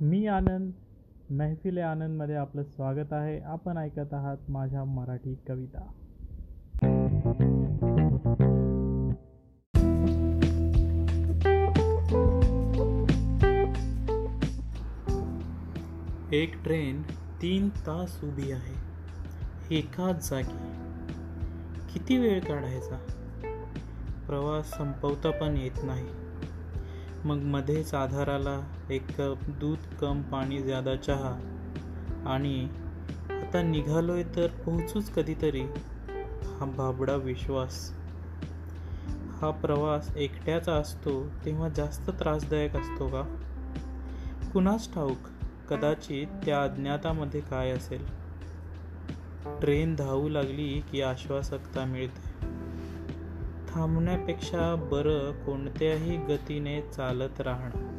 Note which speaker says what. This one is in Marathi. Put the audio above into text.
Speaker 1: मी आनंद महफिले आनंदमध्ये आपलं स्वागत आहे. आपण ऐकत आहात माझ्या मराठी कविता. एक ट्रेन तीन तास उभी आहे. एकाच जागी. किती वेळ काढायचा? प्रवास संपवता पण येत नाही. मग मध्येच आधाराला एक कप दूध कम पाणी ज्यादा चहा. आणि आता निघालोय तर पोहोचूच कधीतरी. हा बाबडा विश्वास. हा प्रवास एकट्याचा असतो तेव्हा जास्त त्रासदायक असतो का? कुणास ठाऊक कदाचित त्या अज्ञातामध्ये काय असेल? ट्रेन धावू लागली की आश्वासकता मिळते. थांबण्यापेक्षा बरं कोणत्याही गतीने चालत राहणं.